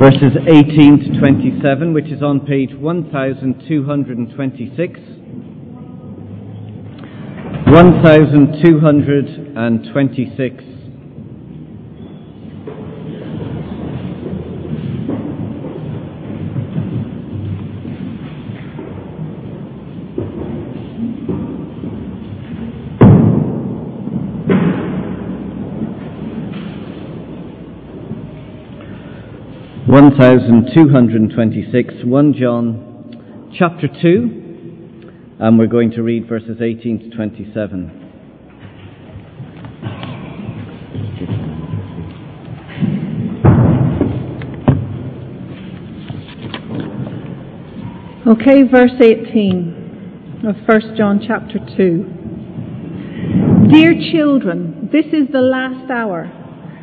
verses 18 to 27, which is on page 1226. 1226. One thousand two hundred and twenty-six, one John, chapter two, and we're going to read verses eighteen to twenty-seven. Okay, verse 18 of 1 John chapter 2. Dear children, this is the last hour.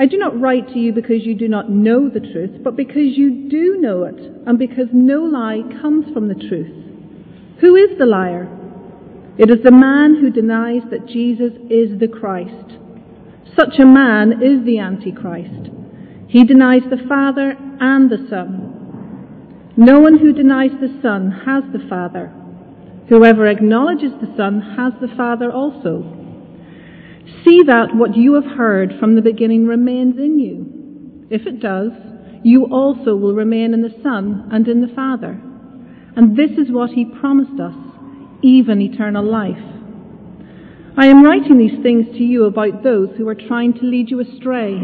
I do not write to you because you do not know the truth, but because you do know it, and because no lie comes from the truth. Who is the liar? It is the man who denies that Jesus is the Christ. Such a man is the Antichrist. He denies the Father and the Son. No one who denies the Son has the Father. Whoever acknowledges the Son has the Father also. See that what you have heard from the beginning remains in you. If it does, you also will remain in the Son and in the Father. And this is what he promised us, even eternal life. I am writing these things to you about those who are trying to lead you astray.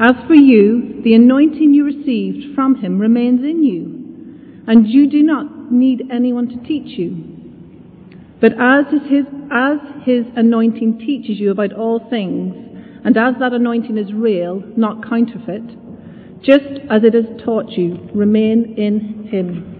As for you, the anointing you received from him remains in you, and you do not need anyone to teach you. But as is his, as his anointing teaches you about all things, and as that anointing is real, not counterfeit, just as it has taught you, remain in him.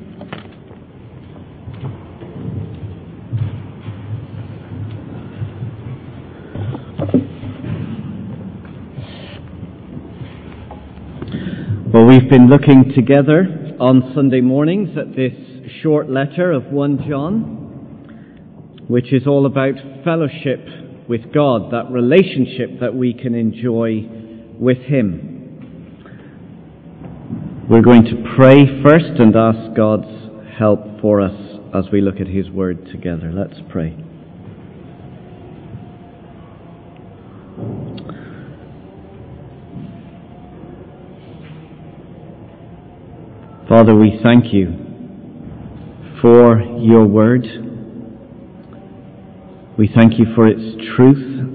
Well, we've been looking together on Sunday mornings at this short letter of 1 John, which is all about fellowship with God, that relationship that we can enjoy with Him. We're going to pray first and ask God's help for us as we look at His Word together. Let's pray. Father, we thank you for your word. We thank you for its truth.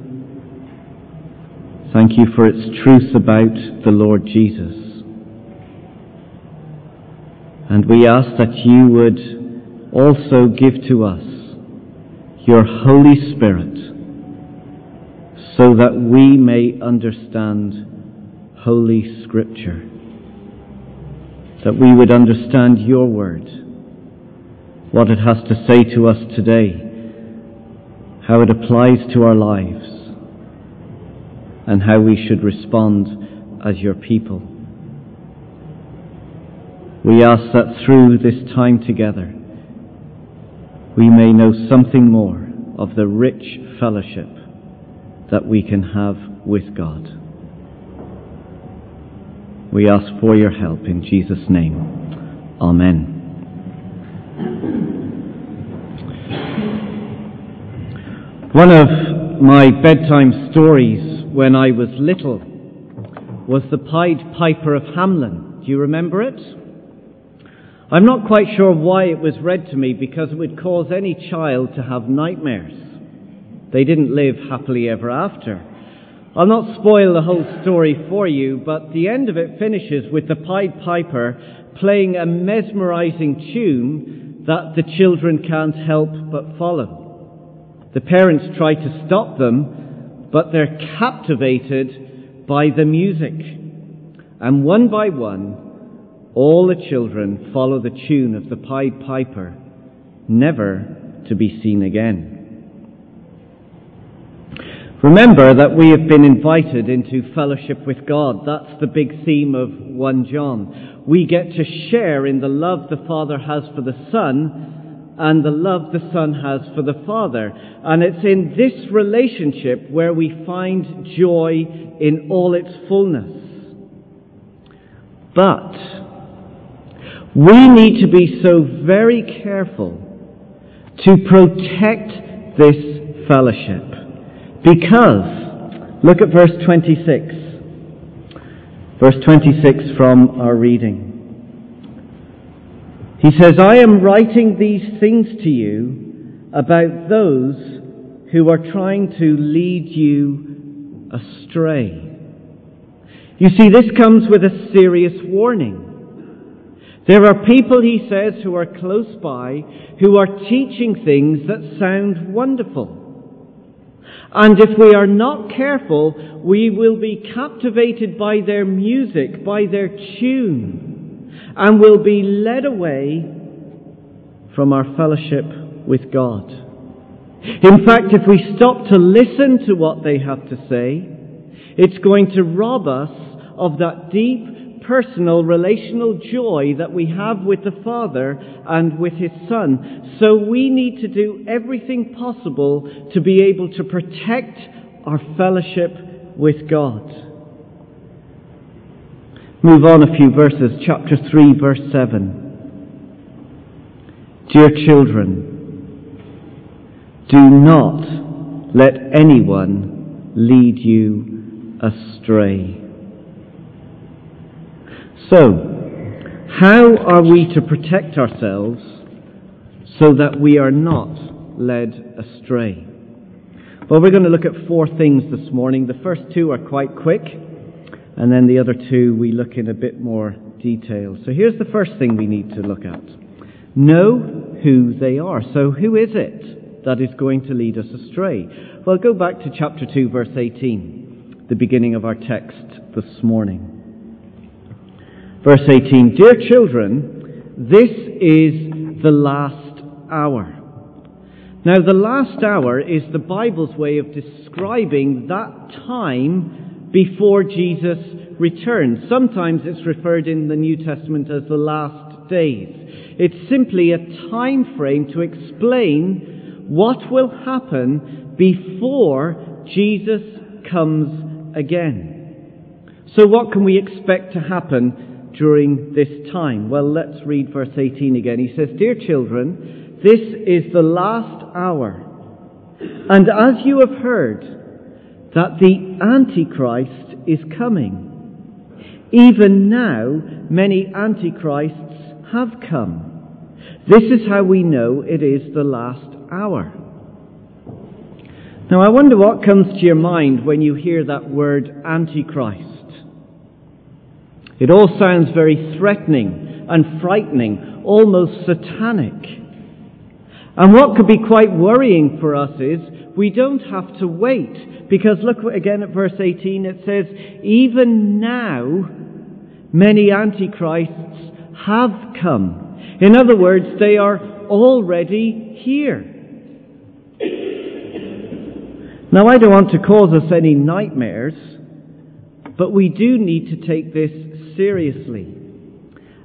Thank you for its truth about the Lord Jesus. And we ask that you would also give to us your Holy Spirit so that we may understand Holy Scripture that we would understand your word, what it has to say to us today, how it applies to our lives, and how we should respond as your people. We ask that through this time together, we may know something more of the rich fellowship that we can have with God. We ask for your help in Jesus' name. Amen. One of my bedtime stories when I was little was the Pied Piper of Hamelin. Do you remember it? I'm not quite sure why it was read to me because it would cause any child to have nightmares. They didn't live happily ever after. I'll not spoil the whole story for you, but the end of it finishes with the Pied Piper playing a mesmerizing tune that the children can't help but follow. The parents try to stop them, but they're captivated by the music. And one by one, all the children follow the tune of the Pied Piper, never to be seen again. Remember that we have been invited into fellowship with God. That's the big theme of 1 John. We get to share in the love the Father has for the Son and the love the Son has for the Father. And it's in this relationship where we find joy in all its fullness. But we need to be so very careful to protect this fellowship. Because, look at verse 26. Verse 26 from our reading. He says, I am writing these things to you about those who are trying to lead you astray. You see, this comes with a serious warning. There are people, he says, who are close by who are teaching things that sound wonderful. And if we are not careful, we will be captivated by their music, by their tune, and will be led away from our fellowship with God. In fact, if we stop to listen to what they have to say, it's going to rob us of that deep personal relational joy that we have with the Father and with His Son. So we need to do everything possible to be able to protect our fellowship with God. Move on a few verses. Chapter 3, verse 7. Dear children, do not let anyone lead you astray. So, how are we to protect ourselves so that we are not led astray? Well, we're going to look at four things this morning. The first two are quite quick, and then the other two we look in a bit more detail. So here's the first thing we need to look at. Know who they are. So who is it that is going to lead us astray? Well, go back to chapter 2, verse 18, the beginning of our text this morning. Verse 18 Dear children, this is the last hour. Now, the last hour is the Bible's way of describing that time before Jesus returns. Sometimes it's referred in the New Testament as the last days. It's simply a time frame to explain what will happen before Jesus comes again. So, what can we expect to happen during this time? Well, let's read verse 18 again. He says, Dear children, this is the last hour. And as you have heard that the Antichrist is coming, even now many Antichrists have come. This is how we know it is the last hour. Now, I wonder what comes to your mind when you hear that word Antichrist. It all sounds very threatening and frightening, almost satanic. And what could be quite worrying for us is we don't have to wait. Because look again at verse 18, it says, Even now, many antichrists have come. In other words, they are already here. Now, I don't want to cause us any nightmares, but we do need to take this seriously.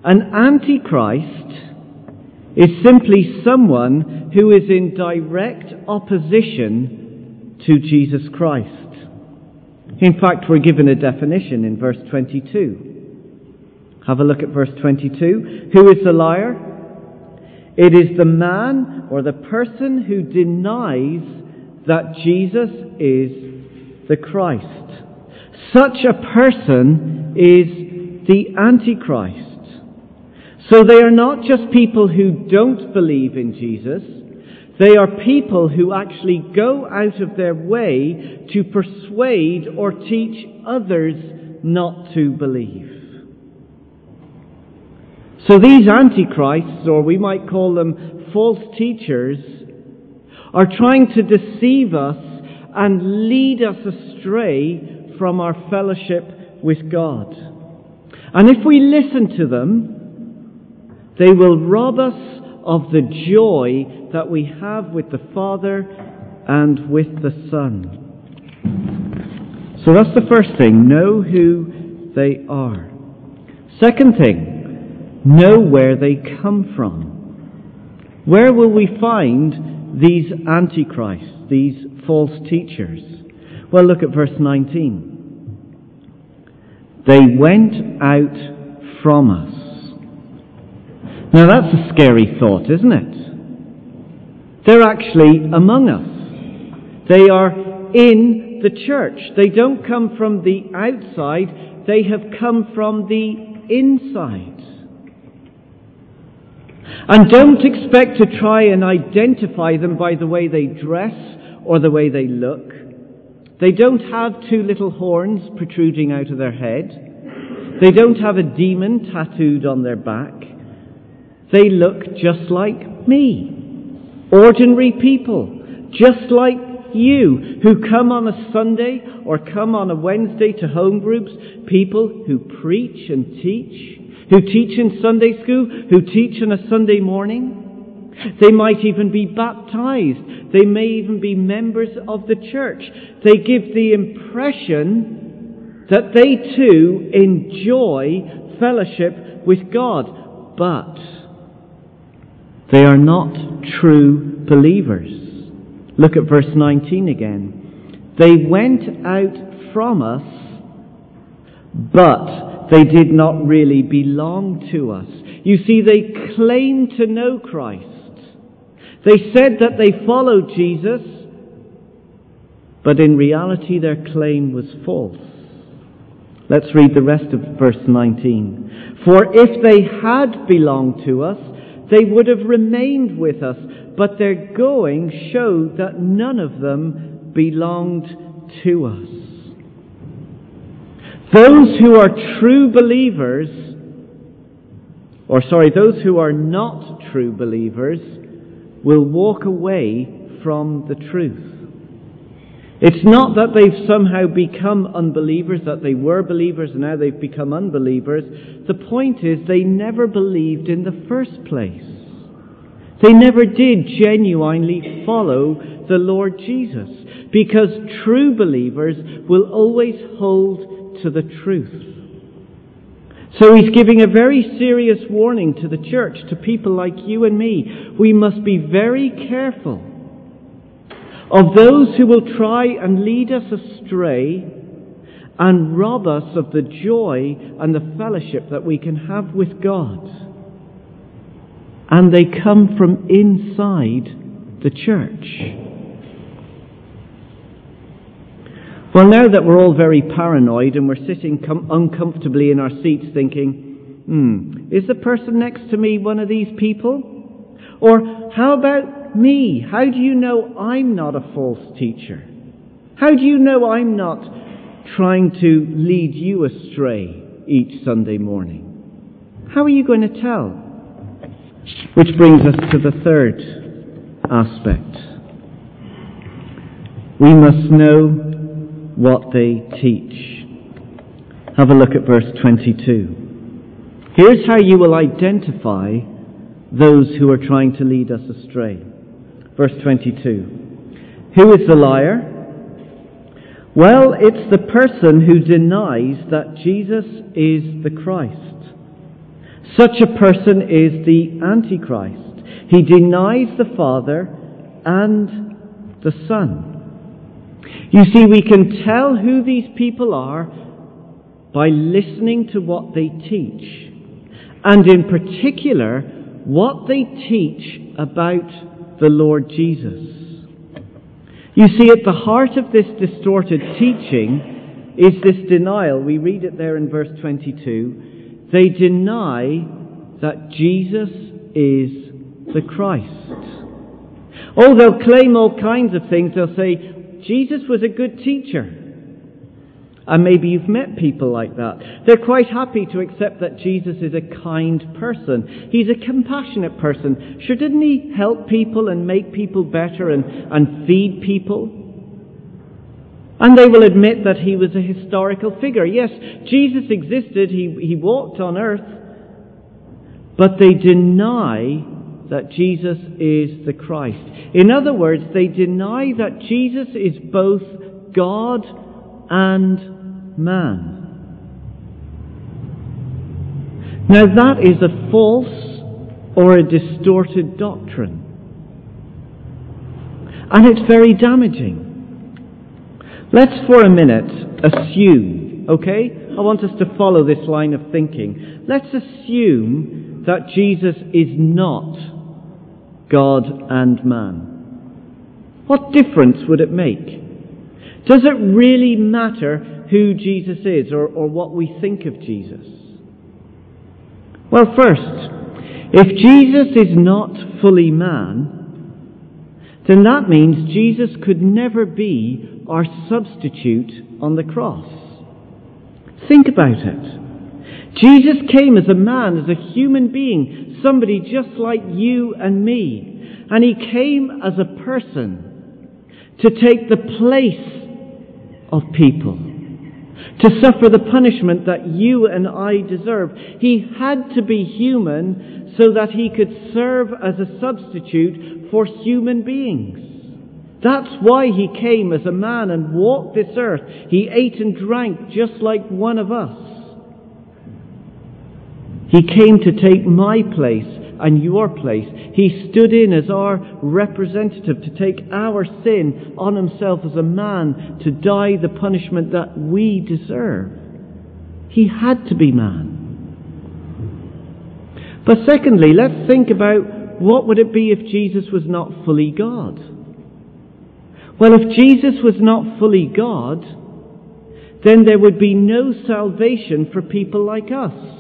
An antichrist is simply someone who is in direct opposition to Jesus Christ. In fact, we're given a definition in verse 22. Have a look at verse 22. Who is the liar? It is the man or the person who denies that Jesus is the Christ. Such a person is the Antichrist. So they are not just people who don't believe in Jesus, they are people who actually go out of their way to persuade or teach others not to believe. So these antichrists, or we might call them false teachers, are trying to deceive us and lead us astray from our fellowship with God. And if we listen to them, They will rob us of the joy that we have with the Father and with the Son. So that's the first thing. Know who they are. Second thing, know where they come from. Where will we find these antichrists, these false teachers? Well, look at verse 19. They went out from us. Now that's a scary thought, isn't it? They're actually among us. They are in the church. They don't come from the outside, they have come from the inside. And don't expect to try and identify them by the way they dress or the way they look. They don't have two little horns protruding out of their head. They don't have a demon tattooed on their back. They look just like me. Ordinary people, just like you, who come on a Sunday or come on a Wednesday to home groups, people who preach and teach, who teach in Sunday school, who teach on a Sunday morning. They might even be baptized. They may even be members of the church. They give the impression that they too enjoy fellowship with God, but they are not true believers. Look at verse 19 again. They went out from us, but they did not really belong to us. You see, they claimed to know Christ. They said that they followed Jesus, but in reality their claim was false. Let's read the rest of verse 19. For if they had belonged to us, they would have remained with us, but their going showed that none of them belonged to us. Those who are true believers, or sorry, those who are not true believers, will walk away from the truth. It's not that they've somehow become unbelievers, that they were believers and now they've become unbelievers. The point is they never believed in the first place. They never did genuinely follow the Lord Jesus because true believers will always hold to the truth. So he's giving a very serious warning to the church, to people like you and me. We must be very careful of those who will try and lead us astray and rob us of the joy and the fellowship that we can have with God. And they come from inside the church. Well, now that we're all very paranoid and we're sitting com- uncomfortably in our seats thinking, hmm, is the person next to me one of these people? Or how about me? How do you know I'm not a false teacher? How do you know I'm not trying to lead you astray each Sunday morning? How are you going to tell? Which brings us to the third aspect. We must know what they teach. Have a look at verse 22. Here's how you will identify those who are trying to lead us astray. Verse 22. Who is the liar? Well, it's the person who denies that Jesus is the Christ. Such a person is the Antichrist. He denies the Father and the Son. You see, we can tell who these people are by listening to what they teach, and in particular, what they teach about the Lord Jesus. You see, at the heart of this distorted teaching is this denial. We read it there in verse 22. They deny that Jesus is the Christ. Oh, they'll claim all kinds of things. They'll say, Jesus was a good teacher. And maybe you've met people like that. They're quite happy to accept that Jesus is a kind person. He's a compassionate person. Sure, didn't he help people and make people better and, and feed people? And they will admit that he was a historical figure. Yes, Jesus existed. He, he walked on earth. but they deny that Jesus is the Christ. In other words, they deny that Jesus is both God and man. Now, that is a false or a distorted doctrine. And it's very damaging. Let's for a minute assume, okay? I want us to follow this line of thinking. Let's assume that Jesus is not God and man. What difference would it make? Does it really matter who Jesus is or, or what we think of Jesus? Well, first, if Jesus is not fully man, then that means Jesus could never be our substitute on the cross. Think about it. Jesus came as a man, as a human being, somebody just like you and me. And he came as a person to take the place of people, to suffer the punishment that you and I deserve. He had to be human so that he could serve as a substitute for human beings. That's why he came as a man and walked this earth. He ate and drank just like one of us. He came to take my place and your place. He stood in as our representative to take our sin on himself as a man to die the punishment that we deserve. He had to be man. But secondly, let's think about what would it be if Jesus was not fully God? Well, if Jesus was not fully God, then there would be no salvation for people like us.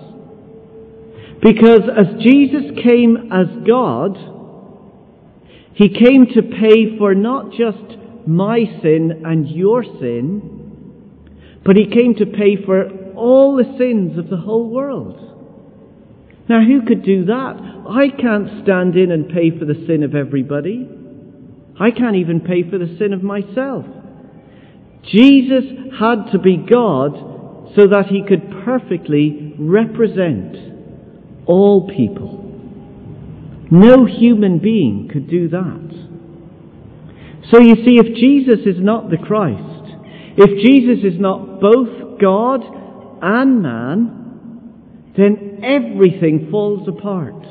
Because as Jesus came as God, He came to pay for not just my sin and your sin, but He came to pay for all the sins of the whole world. Now, who could do that? I can't stand in and pay for the sin of everybody. I can't even pay for the sin of myself. Jesus had to be God so that he could perfectly represent all people. No human being could do that. So you see, if Jesus is not the Christ, if Jesus is not both God and man, then everything falls apart.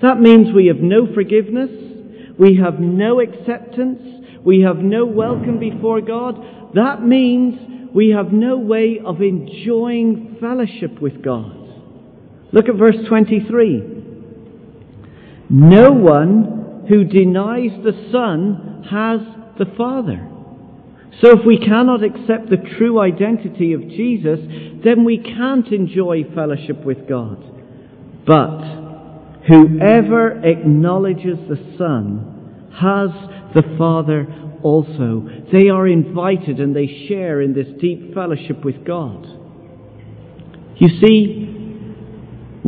That means we have no forgiveness, we have no acceptance, we have no welcome before God. That means we have no way of enjoying fellowship with God. Look at verse 23. No one who denies the Son has the Father. So if we cannot accept the true identity of Jesus, then we can't enjoy fellowship with God. But whoever acknowledges the Son has the Father also. They are invited and they share in this deep fellowship with God. You see,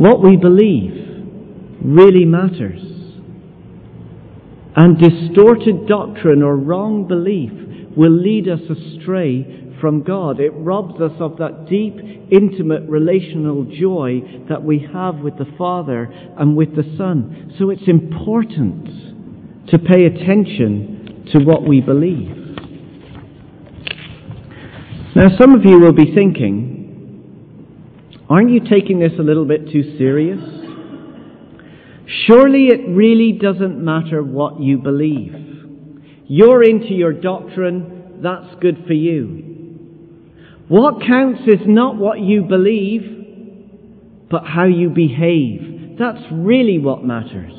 what we believe really matters. And distorted doctrine or wrong belief will lead us astray from God. It robs us of that deep, intimate relational joy that we have with the Father and with the Son. So it's important to pay attention to what we believe. Now, some of you will be thinking, aren't you taking this a little bit too serious? Surely it really doesn't matter what you believe. You're into your doctrine, that's good for you. What counts is not what you believe, but how you behave. That's really what matters.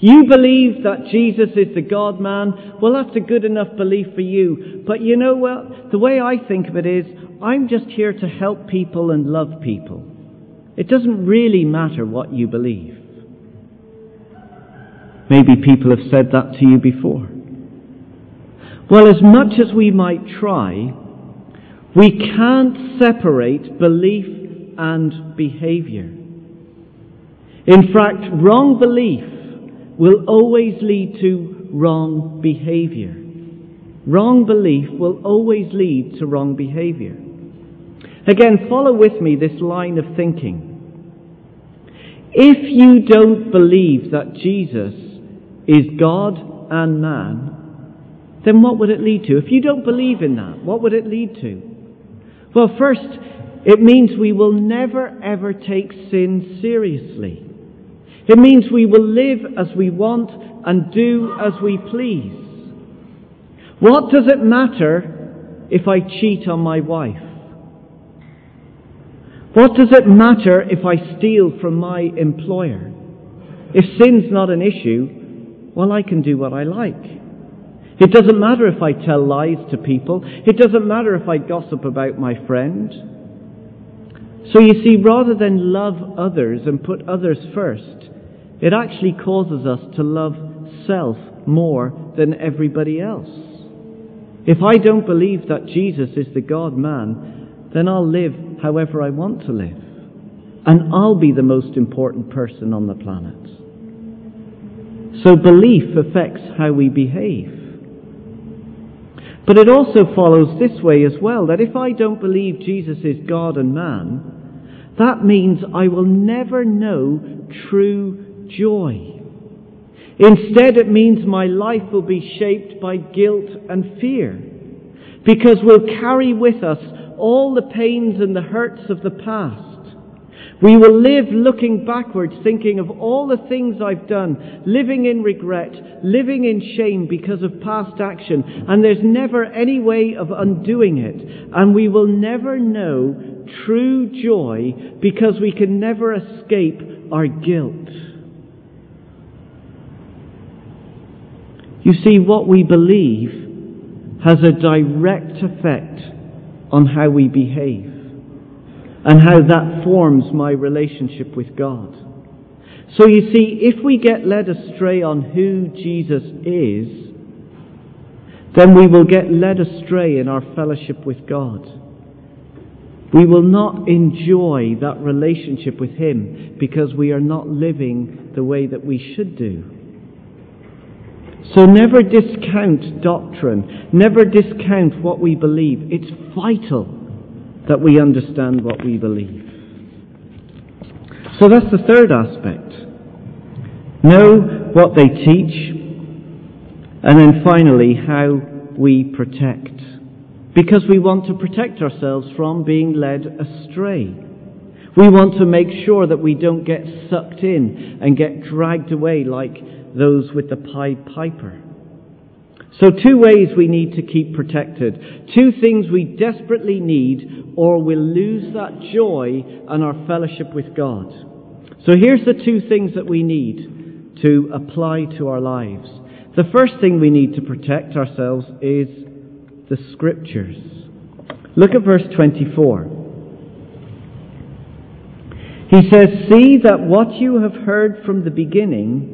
You believe that Jesus is the God man, well, that's a good enough belief for you. But you know what? The way I think of it is, I'm just here to help people and love people. It doesn't really matter what you believe. Maybe people have said that to you before. Well, as much as we might try, we can't separate belief and behavior. In fact, wrong belief will always lead to wrong behavior. Wrong belief will always lead to wrong behavior. Again, follow with me this line of thinking. If you don't believe that Jesus is God and man, then what would it lead to? If you don't believe in that, what would it lead to? Well, first, it means we will never ever take sin seriously. It means we will live as we want and do as we please. What does it matter if I cheat on my wife? What does it matter if I steal from my employer? If sin's not an issue, well, I can do what I like. It doesn't matter if I tell lies to people. It doesn't matter if I gossip about my friend. So you see, rather than love others and put others first, it actually causes us to love self more than everybody else. If I don't believe that Jesus is the God man, then I'll live however I want to live. And I'll be the most important person on the planet. So belief affects how we behave. But it also follows this way as well that if I don't believe Jesus is God and man, that means I will never know true joy. Instead, it means my life will be shaped by guilt and fear because we'll carry with us all the pains and the hurts of the past. We will live looking backwards, thinking of all the things I've done, living in regret, living in shame because of past action, and there's never any way of undoing it. And we will never know true joy because we can never escape our guilt. You see, what we believe has a direct effect on how we behave and how that forms my relationship with God. So you see, if we get led astray on who Jesus is, then we will get led astray in our fellowship with God. We will not enjoy that relationship with Him because we are not living the way that we should do. So never discount doctrine. Never discount what we believe. It's vital that we understand what we believe. So that's the third aspect. Know what they teach. And then finally, how we protect. Because we want to protect ourselves from being led astray. We want to make sure that we don't get sucked in and get dragged away like those with the Pied Piper. So, two ways we need to keep protected. Two things we desperately need, or we'll lose that joy and our fellowship with God. So, here's the two things that we need to apply to our lives. The first thing we need to protect ourselves is the Scriptures. Look at verse 24. He says, See that what you have heard from the beginning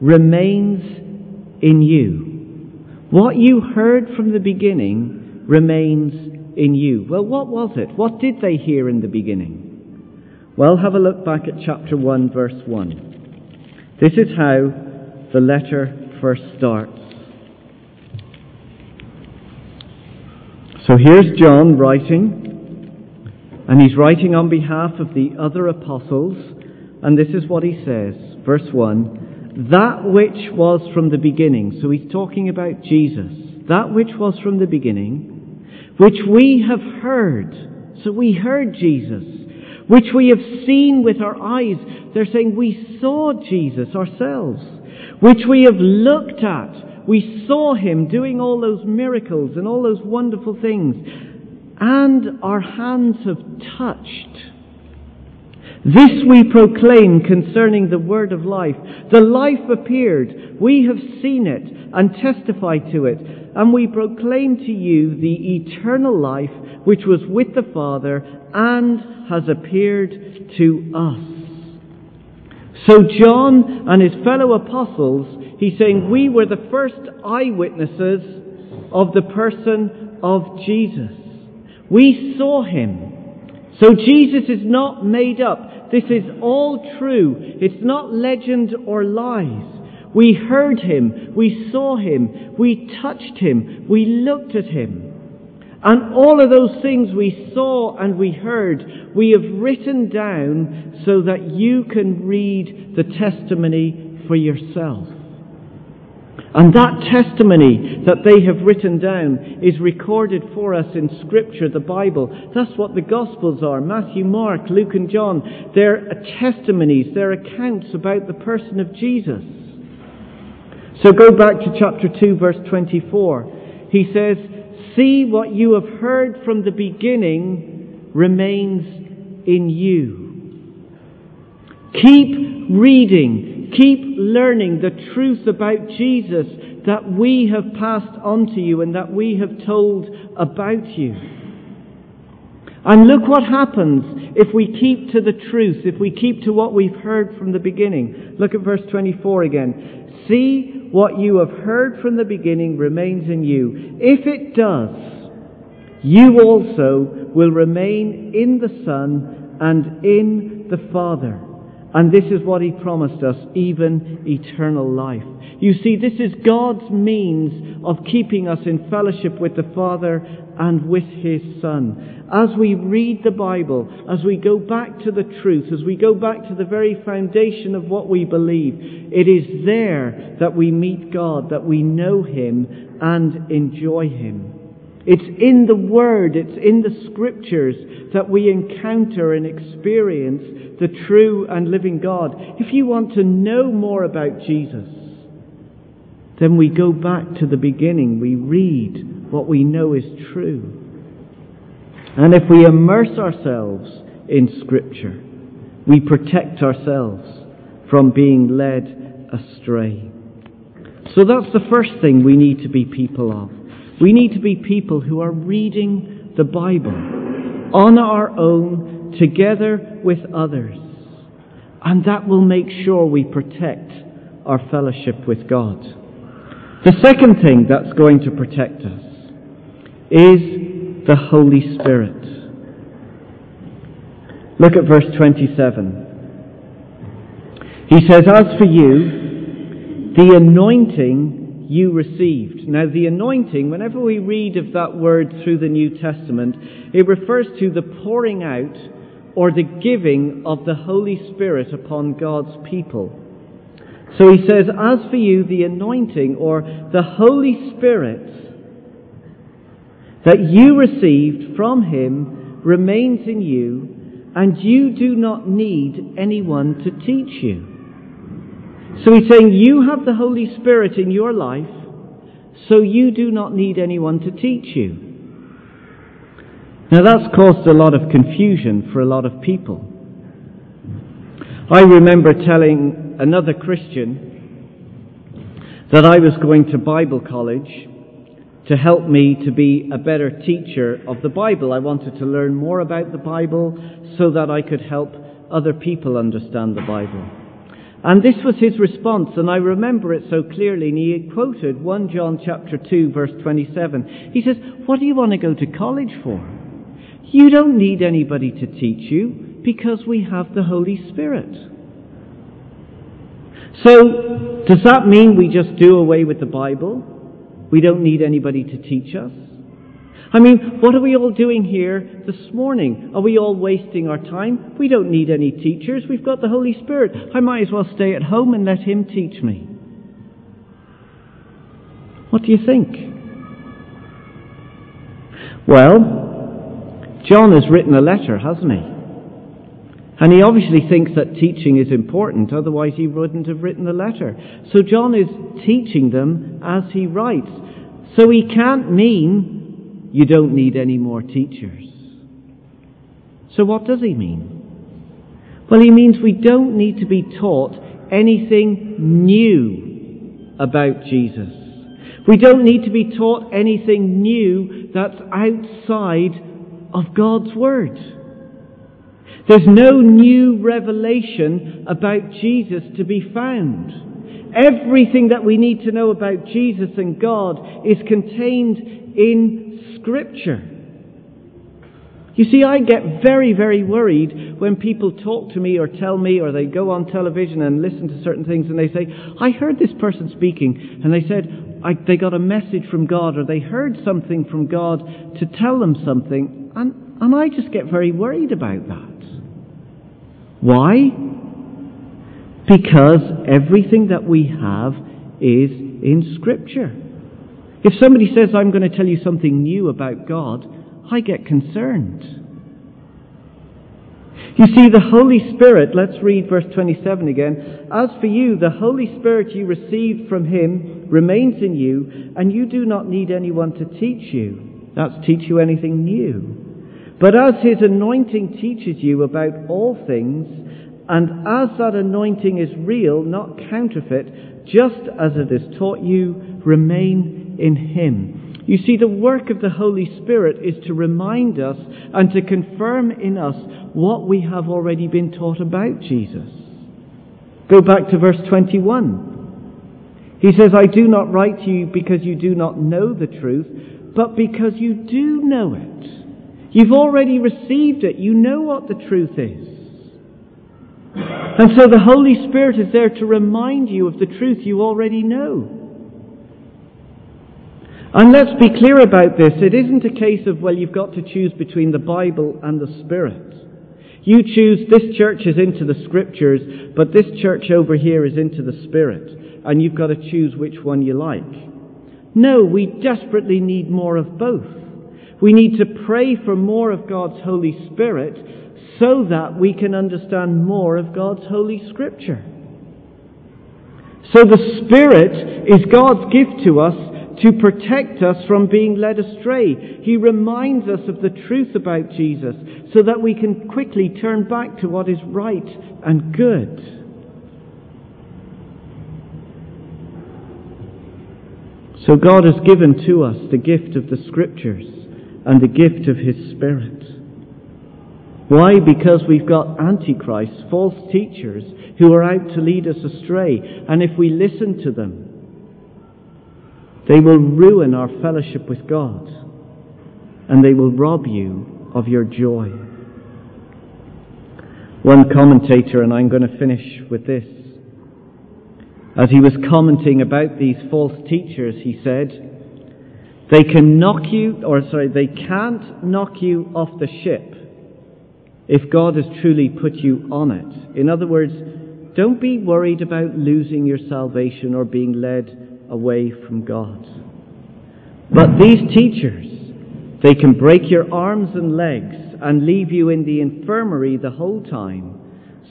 remains in you. What you heard from the beginning remains in you. Well, what was it? What did they hear in the beginning? Well, have a look back at chapter 1, verse 1. This is how the letter first starts. So here's John writing, and he's writing on behalf of the other apostles, and this is what he says. Verse 1 that which was from the beginning. So he's talking about Jesus. That which was from the beginning, which we have heard. So we heard Jesus, which we have seen with our eyes. They're saying we saw Jesus ourselves, which we have looked at. We saw him doing all those miracles and all those wonderful things. And our hands have touched this we proclaim concerning the word of life. The life appeared. We have seen it and testified to it. And we proclaim to you the eternal life which was with the Father and has appeared to us. So John and his fellow apostles, he's saying we were the first eyewitnesses of the person of Jesus. We saw him. So Jesus is not made up. This is all true. It's not legend or lies. We heard him. We saw him. We touched him. We looked at him. And all of those things we saw and we heard, we have written down so that you can read the testimony for yourself. And that testimony that they have written down is recorded for us in Scripture, the Bible. That's what the Gospels are Matthew, Mark, Luke, and John. They're testimonies, they're accounts about the person of Jesus. So go back to chapter 2, verse 24. He says, See what you have heard from the beginning remains in you. Keep reading, keep learning the truth about Jesus that we have passed on to you and that we have told about you. And look what happens if we keep to the truth, if we keep to what we've heard from the beginning. Look at verse 24 again. See what you have heard from the beginning remains in you. If it does, you also will remain in the Son and in the Father. And this is what he promised us, even eternal life. You see, this is God's means of keeping us in fellowship with the Father and with his Son. As we read the Bible, as we go back to the truth, as we go back to the very foundation of what we believe, it is there that we meet God, that we know him and enjoy him. It's in the Word, it's in the Scriptures that we encounter and experience the true and living God. If you want to know more about Jesus, then we go back to the beginning. We read what we know is true. And if we immerse ourselves in Scripture, we protect ourselves from being led astray. So that's the first thing we need to be people of. We need to be people who are reading the Bible on our own, together with others. And that will make sure we protect our fellowship with God. The second thing that's going to protect us is the Holy Spirit. Look at verse 27. He says, As for you, the anointing you received. Now, the anointing, whenever we read of that word through the New Testament, it refers to the pouring out or the giving of the Holy Spirit upon God's people. So he says, As for you, the anointing or the Holy Spirit that you received from him remains in you, and you do not need anyone to teach you. So he's saying you have the Holy Spirit in your life, so you do not need anyone to teach you. Now that's caused a lot of confusion for a lot of people. I remember telling another Christian that I was going to Bible college to help me to be a better teacher of the Bible. I wanted to learn more about the Bible so that I could help other people understand the Bible. And this was his response, and I remember it so clearly, and he quoted 1 John chapter 2 verse 27. He says, what do you want to go to college for? You don't need anybody to teach you because we have the Holy Spirit. So, does that mean we just do away with the Bible? We don't need anybody to teach us? I mean, what are we all doing here this morning? Are we all wasting our time? We don't need any teachers. We've got the Holy Spirit. I might as well stay at home and let Him teach me. What do you think? Well, John has written a letter, hasn't he? And he obviously thinks that teaching is important, otherwise he wouldn't have written the letter. So John is teaching them as he writes. So he can't mean you don't need any more teachers. So what does he mean? Well, he means we don't need to be taught anything new about Jesus. We don't need to be taught anything new that's outside of God's Word. There's no new revelation about Jesus to be found. Everything that we need to know about Jesus and God is contained in Scripture. You see, I get very, very worried when people talk to me or tell me or they go on television and listen to certain things and they say, I heard this person speaking and they said, I, they got a message from God or they heard something from God to tell them something, and, and I just get very worried about that. Why? Because everything that we have is in Scripture. If somebody says, I'm going to tell you something new about God, I get concerned. You see, the Holy Spirit, let's read verse 27 again. As for you, the Holy Spirit you received from Him remains in you, and you do not need anyone to teach you. That's teach you anything new. But as His anointing teaches you about all things, and as that anointing is real, not counterfeit, just as it is taught you, remain in Him. You see, the work of the Holy Spirit is to remind us and to confirm in us what we have already been taught about Jesus. Go back to verse 21. He says, I do not write to you because you do not know the truth, but because you do know it. You've already received it. You know what the truth is. And so the Holy Spirit is there to remind you of the truth you already know. And let's be clear about this. It isn't a case of, well, you've got to choose between the Bible and the Spirit. You choose, this church is into the Scriptures, but this church over here is into the Spirit. And you've got to choose which one you like. No, we desperately need more of both. We need to pray for more of God's Holy Spirit so that we can understand more of God's Holy Scripture. So the Spirit is God's gift to us to protect us from being led astray. He reminds us of the truth about Jesus so that we can quickly turn back to what is right and good. So God has given to us the gift of the Scriptures and the gift of His Spirit. Why? Because we've got antichrists, false teachers, who are out to lead us astray. And if we listen to them, they will ruin our fellowship with God. And they will rob you of your joy. One commentator, and I'm going to finish with this, as he was commenting about these false teachers, he said, they can knock you, or sorry, they can't knock you off the ship if God has truly put you on it. In other words, don't be worried about losing your salvation or being led away from God. But these teachers, they can break your arms and legs and leave you in the infirmary the whole time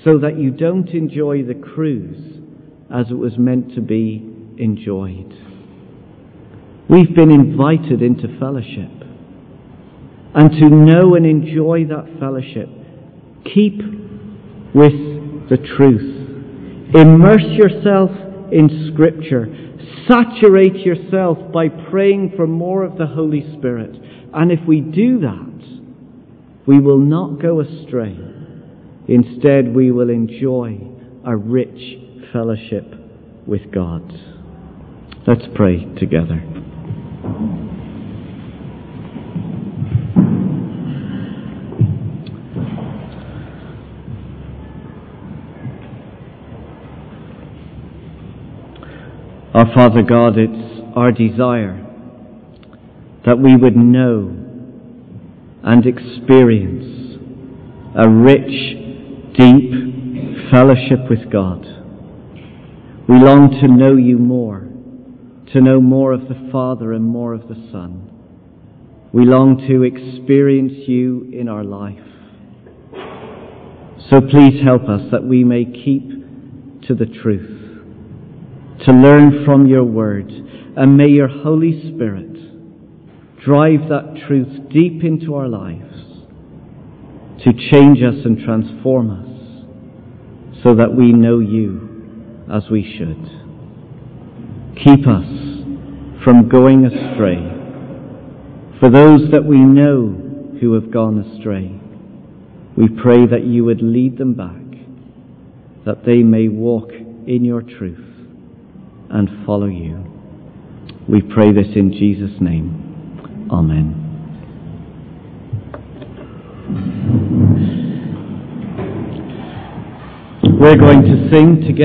so that you don't enjoy the cruise as it was meant to be enjoyed. We've been invited into fellowship. And to know and enjoy that fellowship Keep with the truth. Immerse yourself in Scripture. Saturate yourself by praying for more of the Holy Spirit. And if we do that, we will not go astray. Instead, we will enjoy a rich fellowship with God. Let's pray together. Our Father God, it's our desire that we would know and experience a rich, deep fellowship with God. We long to know you more, to know more of the Father and more of the Son. We long to experience you in our life. So please help us that we may keep to the truth to learn from your word. And may your Holy Spirit drive that truth deep into our lives to change us and transform us so that we know you as we should. Keep us from going astray. For those that we know who have gone astray, we pray that you would lead them back, that they may walk in your truth and follow you. We pray this in Jesus' name. Amen. We're going to sing together.